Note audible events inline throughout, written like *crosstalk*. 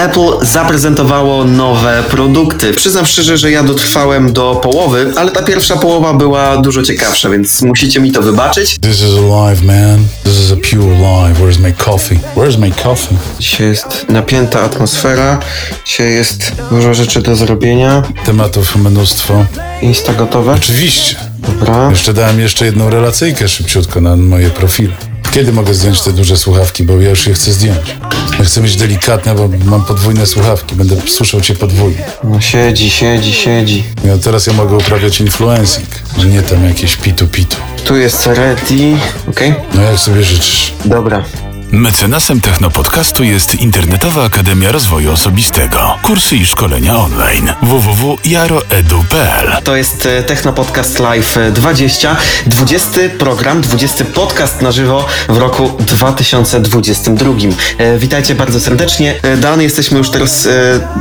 Apple zaprezentowało nowe produkty. Przyznam szczerze, że ja dotrwałem do połowy, ale ta pierwsza połowa była dużo ciekawsza, więc musicie mi to wybaczyć. This is alive, man. This is a pure lie. Where's my coffee? Where's my coffee? Dzisiaj jest napięta atmosfera, dzisiaj jest dużo rzeczy do zrobienia. Tematów mnóstwo. Insta gotowe? Oczywiście. Dobra. Jeszcze dałem jeszcze jedną relacyjkę szybciutko na moje profile. Kiedy mogę zdjąć te duże słuchawki, bo ja już je chcę zdjąć. Ja chcę być delikatny, bo mam podwójne słuchawki. Będę słyszał cię podwójnie. No siedzi, siedzi, siedzi. Ja teraz ja mogę uprawiać influencing, a nie tam jakieś pitu-pitu. Tu jest ready, okej? No jak sobie życzysz. Dobra. Mecenasem Technopodcastu jest Internetowa Akademia Rozwoju Osobistego. Kursy i szkolenia online. www.jaroedu.pl To jest e, Technopodcast Live e, 20, 20 program, 20 podcast na żywo w roku 2022. E, Witajcie bardzo serdecznie. E, Dan, jesteśmy już teraz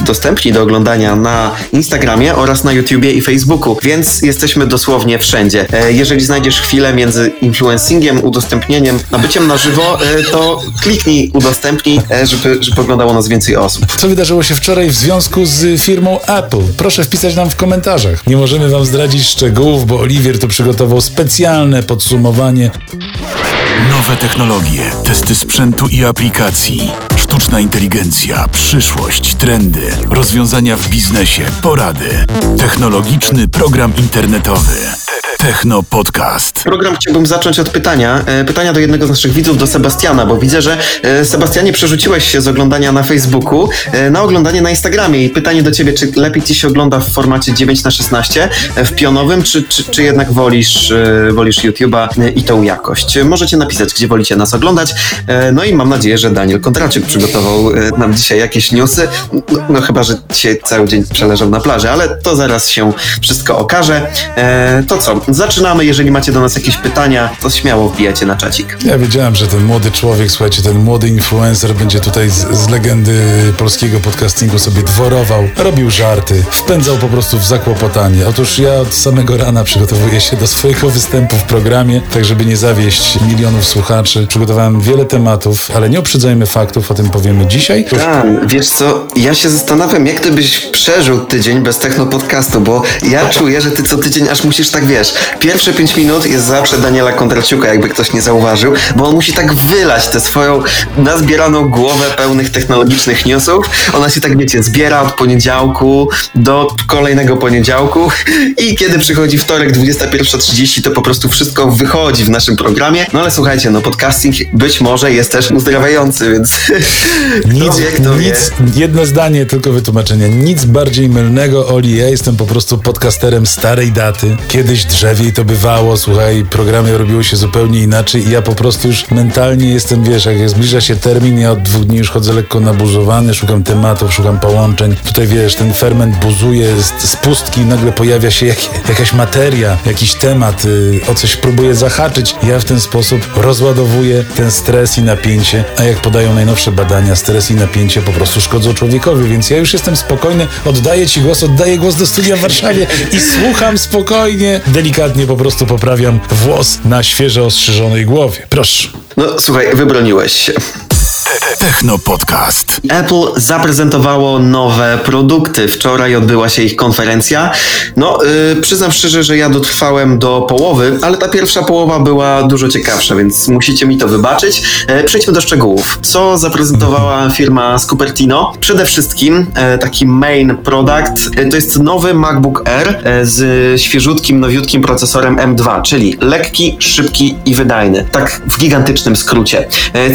dostępni do oglądania na Instagramie oraz na YouTubie i Facebooku, więc jesteśmy dosłownie wszędzie. Jeżeli znajdziesz chwilę między influencingiem, udostępnieniem, a byciem na żywo, e, to kliknij udostępnij, e, żeby, żeby oglądało nas więcej osób. Co wydarzyło się wczoraj w związku z firmą Apple? Proszę wpisać nam w komentarzach. Nie możemy wam zdradzić szczegółów, bo Oliwier tu przygotował specjalne podsumowanie. Nowe technologie, testy sprzętu i aplikacji, sztuczna inteligencja, przyszłość, trendy, rozwiązania w biznesie, porady. Technologiczny program internetowy. Techno Podcast. Program chciałbym zacząć od pytania. E, Pytania do jednego z naszych widzów, do Sebastiana, bo widzę, że e, Sebastianie przerzuciłeś się z oglądania na Facebooku e, na oglądanie na Instagramie. I pytanie do ciebie, czy lepiej ci się ogląda w formacie 9 na 16 e, w pionowym, czy, czy, czy jednak wolisz, wolisz YouTube'a i tą jakość? Możecie napisać, gdzie wolicie nas oglądać. No i mam nadzieję, że Daniel Kontraczyk przygotował e, nam dzisiaj jakieś newsy. No, no chyba, że dzisiaj cały dzień przeleżał na plaży, ale to zaraz się wszystko okaże. E, To co? Zaczynamy. Jeżeli macie do nas jakieś pytania, to śmiało wbijacie na czacik. Ja wiedziałem, że ten młody człowiek, słuchajcie, ten młody influencer będzie tutaj z, z legendy polskiego podcastingu sobie dworował, robił żarty, wpędzał po prostu w zakłopotanie. Otóż ja od samego rana przygotowuję się do swojego występu w programie, tak żeby nie zawieść milionów słuchaczy. Przygotowałem wiele tematów, ale nie uprzedzajmy faktów, o tym powiemy dzisiaj. Dan, wiesz co, ja się zastanawiam, jak ty byś przeżył tydzień bez techno podcastu, bo ja czuję, że ty co tydzień aż musisz tak, wiesz, pierwsze pięć minut jest zawsze Daniela Kondraciuka, jakby ktoś nie zauważył, bo on musi tak wylać tę swoją nazbieraną głowę pełnych technologicznych newsów. Ona się tak, wiecie, zbiera od poniedziałku do kolejnego poniedziałku i kiedy przychodzi wtorek 21.30, to po prostu wszystko wychodzi w naszym programie. No ale słuchajcie, no podcasting być może jest też uzdrawiający, więc *laughs* Nic, nic, jedno zdanie, tylko wytłumaczenie. Nic bardziej mylnego, Oli. Ja jestem po prostu podcasterem starej daty. Kiedyś drzewiej to bywało, słuchaj, programy robiły się zupełnie inaczej i ja po prostu już mentalnie jestem, wiesz, jak zbliża się termin, ja od dwóch dni już chodzę lekko nabuzowany, szukam tematów, szukam połączeń. Tutaj, wiesz, ten ferment buzuje z, z pustki, nagle pojawia się jak, jakaś materia, jakiś temat, y, o coś próbuję zahaczyć. Ja w ten sposób rozładowuję ten stres i napięcie, a jak podają najnowsze badania, stres i napięcie po prostu szkodzą człowiekowi, więc ja już jestem spokojny, oddaję Ci głos, oddaję głos do studia w Warszawie i słucham spokojnie, delikatnie po prostu poprawiam włos na świeżo ostrzyżonej głowie. Proszę. No słuchaj, wybroniłeś się. Techno Podcast. Apple zaprezentowało nowe produkty. Wczoraj odbyła się ich konferencja. No, yy, przyznam szczerze, że ja dotrwałem do połowy, ale ta pierwsza połowa była dużo ciekawsza, więc musicie mi to wybaczyć. E, przejdźmy do szczegółów. Co zaprezentowała firma z Cupertino? Przede wszystkim e, taki main product e, to jest nowy MacBook Air z świeżutkim, nowiutkim procesorem M2, czyli lekki, szybki i wydajny. Tak w gigantycznym skrócie.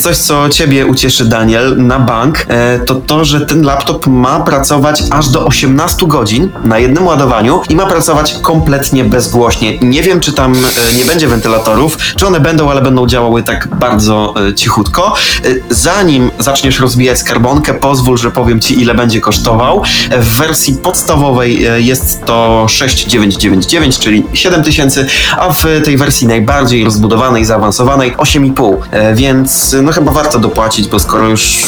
Coś, co ciebie ucieszy, Daniel, na bank, e, to to, że ten laptop ma pracować aż do 18 godzin na jednym ładowaniu i ma pracować kompletnie bezgłośnie. Nie wiem, czy tam e, nie będzie wentylatorów, czy one będą, ale będą działały tak bardzo e, cichutko. Zanim zaczniesz rozbijać skarbonkę, pozwól, że powiem ci, ile będzie kosztował. W wersji podstawowej jest to 6999, czyli 7000, a w tej wersji najbardziej rozbudowanej, zaawansowanej 8,5. E, Więc no chyba warto dopłacić, bo bo skoro już,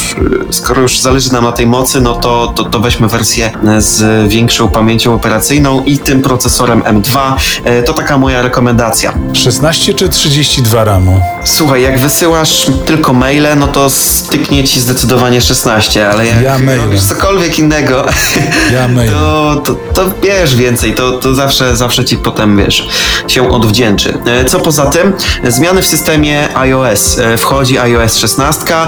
skoro już zależy nam na tej mocy, no to, to, to weźmy wersję z większą pamięcią operacyjną i tym procesorem M2. E, To taka moja rekomendacja. 16 czy 32 ramu? Słuchaj, jak wysyłasz tylko maile, no to styknie ci zdecydowanie 16, ale jak Ja robisz cokolwiek innego, *laughs* Ja to, to, to wiesz więcej, to, to zawsze, zawsze ci potem, wiesz, się odwdzięczy. E, Co poza tym, zmiany w systemie iOS. E, Wchodzi iOS 16, e,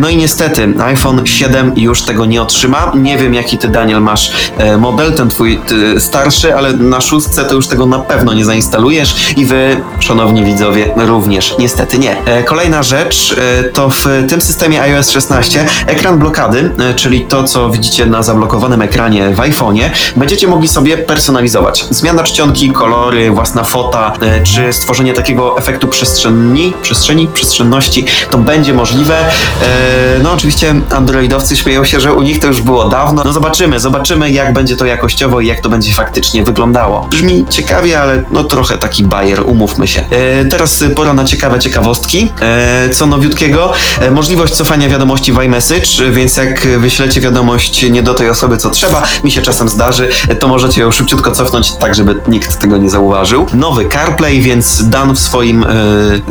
no i niestety iPhone 7 już tego nie otrzyma. Nie wiem, jaki ty, Daniel, masz e, model, ten twój ty, starszy, ale na szóstce to już tego na pewno nie zainstalujesz i wy, szanowni widzowie, również niestety nie. E, Kolejna rzecz e, to w tym systemie iOS 16 ekran blokady, e, czyli to, co widzicie na zablokowanym ekranie w iPhone'ie, będziecie mogli sobie personalizować. Zmiana czcionki, kolory, własna fota, e, czy stworzenie takiego efektu przestrzeni, przestrzeni, przestrzenności, to będzie możliwe. E, No oczywiście androidowcy śmieją się, że u nich to już było dawno. No zobaczymy, zobaczymy jak będzie to jakościowo i jak to będzie faktycznie wyglądało. Brzmi ciekawie, ale no trochę taki bajer, umówmy się. E, Teraz pora na ciekawe ciekawostki. E, Co nowiutkiego? E, Możliwość cofania wiadomości w iMessage, więc jak wyślecie wiadomość nie do tej osoby, co trzeba, mi się czasem zdarzy, to możecie ją szybciutko cofnąć, tak żeby nikt tego nie zauważył. Nowy CarPlay, więc Dan w swoim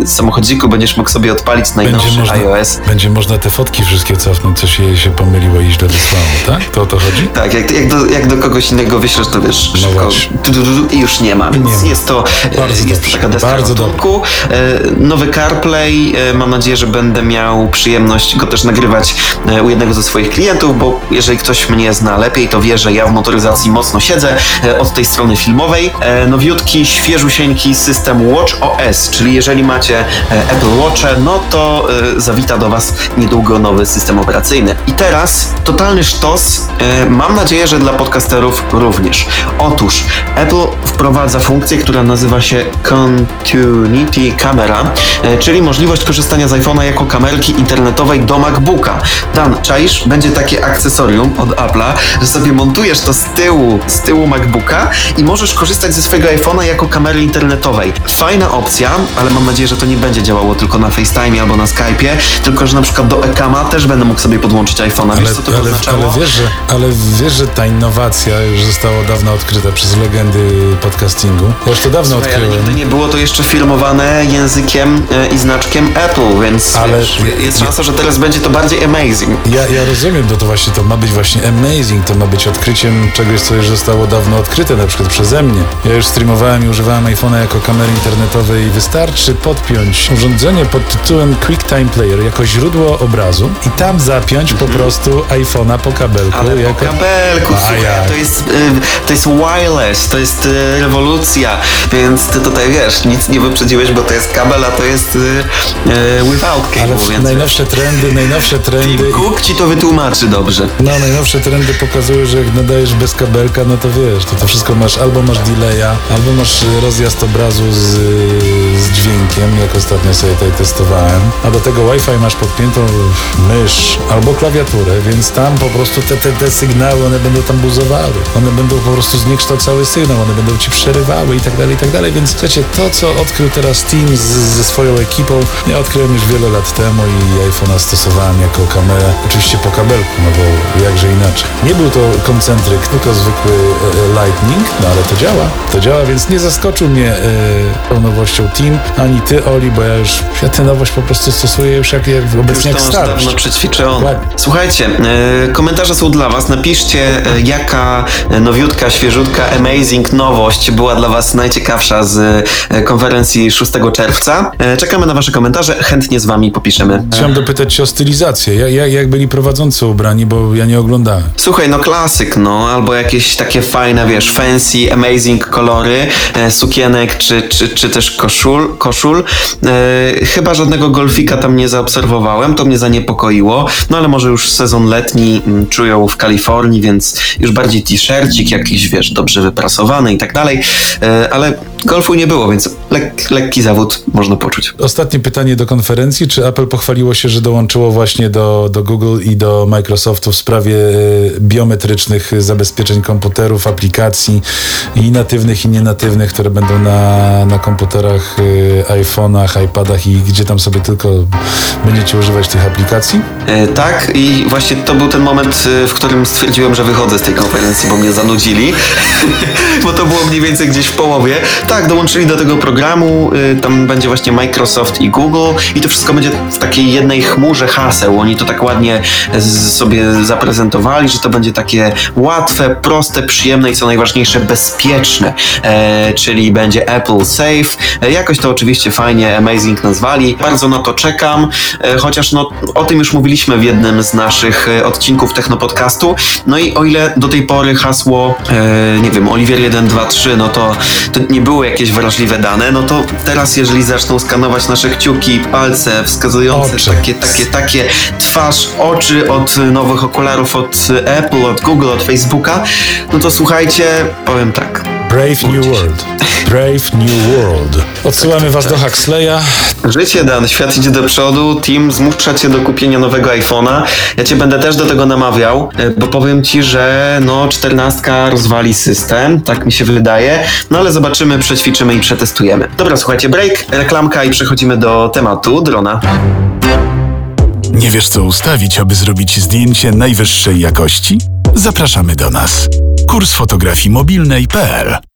e, samochodziku będziesz mógł sobie odpalić najnowszy można, iOS. Będzie można te fotki wszystkie cofnąć, co się jej się pomyliło i źle wysłało, tak? To o to chodzi? Tak, jak, jak, do, jak do kogoś innego wyślesz, to wiesz, szybko No tu, i już nie ma, więc Nie jest to Bardzo e, jest dobrze, to taka deska bardzo ratunku. E, Nowy CarPlay, e, mam nadzieję, że będę miał przyjemność go też nagrywać u jednego ze swoich klientów, bo jeżeli ktoś mnie zna lepiej, to wie, że ja w motoryzacji mocno siedzę od tej strony filmowej. Nowiutki, świeżusieńki system Watch OS, czyli jeżeli macie Apple Watche, no to zawita do Was niedługo nowy system operacyjny. I teraz totalny sztos, e, mam nadzieję, że dla podcasterów również. Otóż Apple wprowadza funkcję, która nazywa się Continuity Camera, e, czyli możliwość korzystania z iPhone'a jako kamerki internetowej do MacBooka. Dan, czaisz? Będzie takie akcesorium od Apple'a, że sobie montujesz to z tyłu, z tyłu MacBooka i możesz korzystać ze swojego iPhone'a jako kamery internetowej. Fajna opcja, ale mam nadzieję, że to nie będzie działało tylko na FaceTime albo na Skype'ie, tylko że na przykład do Ekama też będę mógł sobie podłączyć iPhone'a. Ale, Wiesz, co to ale, oznaczało? ale, wiesz, że, ale wiesz, że ta innowacja już została dawno odkryta przez legendy podcastingu. Ja już to dawno Słuchaj, ale odkryłem. nigdy nie było to jeszcze filmowane językiem e, i znaczkiem Apple, więc Ale- wiesz, jest szansa, że teraz będzie to bardziej amazing. Ja, ja rozumiem, bo to właśnie to ma być właśnie amazing, to ma być odkryciem czegoś, co już zostało dawno odkryte, na przykład przeze mnie. Ja już streamowałem i używałem iPhone'a jako kamery internetowej. Wystarczy podpiąć urządzenie pod tytułem QuickTime Player jako źródło obrazu i tam zapiąć po prostu iPhone'a po kabelku. Ale po jako... kabelku, A słuchaj, jak? to jest, y, to jest wireless, to jest y, rewolucja, więc ty tutaj wiesz, nic nie wyprzedziłeś, bo to jest kabel, a to jest y, without Ale cable, w- więc najnowsze trendy, najnowsze trendy... Tim Cook ci to wytłumaczy dobrze. No, najnowsze trendy pokazują, że jak nadajesz bez kabelka, no to wiesz, to, to wszystko masz, albo masz delaya, albo masz rozjazd obrazu z, z dźwiękiem, jak ostatnio sobie tutaj testowałem, a do tego Wi-Fi masz podpiętą mysz albo klawiaturę, więc tam po prostu te, te, te sygnały, one będą tam buzowały, one będą po prostu zniekształcały sygnał, one będą ci przerywały i tak dalej, i tak dalej, więc słuchajcie, to co odkrył teraz Team z, ze swoją ekipą, ja odkryłem już wiele lat temu i iPhone'a stosowałem jako kamerę, oczywiście po kabelku, no bo jakże inaczej. Nie był to koncentryk, tylko zwykły e, e, Lightning, no ale to działa, to działa, więc nie zaskoczył mnie e, tą nowością Ani ty Oli, bo ja już, ja tę nowość po prostu stosuję już jak, jak Już obecnie to jak starość. dawno przećwiczone. Ładnie. Słuchajcie, e, komentarze są dla was. Napiszcie, e, jaka nowiutka, świeżutka, amazing nowość była dla was najciekawsza z e, konferencji 6 czerwca. Czekamy na wasze komentarze, chętnie z wami popiszemy. Chciałem dopytać cię o stylizację, jak, jak, jak byli prowadzący ubrani, bo ja nie oglądałem. Słuchaj, no klasyk, no, albo jakieś takie fajne, wiesz, fancy, amazing kolory sukienek, czy, czy, czy też koszul, koszul. E, chyba żadnego golfika tam nie zaobserwowałem, to mnie zaniepokoiło, no ale może już sezon letni mm, czują w Kalifornii, więc już bardziej t-shircik jakiś, wiesz, dobrze wyprasowany i tak dalej, e, ale golfu nie było, więc lek, lekki zawód można poczuć. Ostatnie pytanie do konferencji. Czy Apple pochwaliło się, że dołączyło właśnie do, do Google i do Microsoftu w sprawie e, biometrycznych zabezpieczeń komputerów, aplikacji i natywnych i nienatywnych, które będą na, na komputerach y, iPhone'ach, iPadach i gdzie tam sobie tylko będziecie używać tych aplikacji? E, Tak, i właśnie to był ten moment, e, w którym stwierdziłem, że wychodzę z tej konferencji, bo mnie zanudzili, *laughs* bo to było mniej więcej gdzieś w połowie. Tak, dołączyli do tego programu, e, tam będzie właśnie Microsoft i Google i to wszystko będzie w takiej jednej chmurze haseł. Oni to tak ładnie sobie zaprezentowali, że to będzie takie łatwe, proste, przyjemne i co najważniejsze bezpieczne, e, czyli będzie Apple Safe. E, jakoś to oczywiście fajnie Amazing nazwali. Bardzo na to czekam, e, chociaż no, o tym już mówiliśmy w jednym z naszych e, odcinków Technopodcastu. No i o ile do tej pory hasło, e, nie wiem, Oliwier 1, 2, 3, no to, to nie były jakieś wrażliwe dane, no to teraz jeżeli zaczną skanować nasze kciuki, palce wskazujące Oczy. takie, takie, takie twarz, oczy od nowych okularów od Apple, od Google, od Facebooka, no to słuchajcie, powiem tak. Brave New World. Brave New World. Odsyłamy was do Huxleya. Życie Dan, świat idzie do przodu, team zmusza cię do kupienia nowego iPhone'a. Ja cię będę też do tego namawiał, e, bo powiem ci, że no czternastka rozwali system, tak mi się wydaje. No ale zobaczymy, przećwiczymy i przetestujemy. Dobra, słuchajcie, break, reklamka i przechodzimy do tematu drona. Nie wiesz, co ustawić, aby zrobić zdjęcie najwyższej jakości? Zapraszamy do nas. Kurs fotografii mobilnej.pl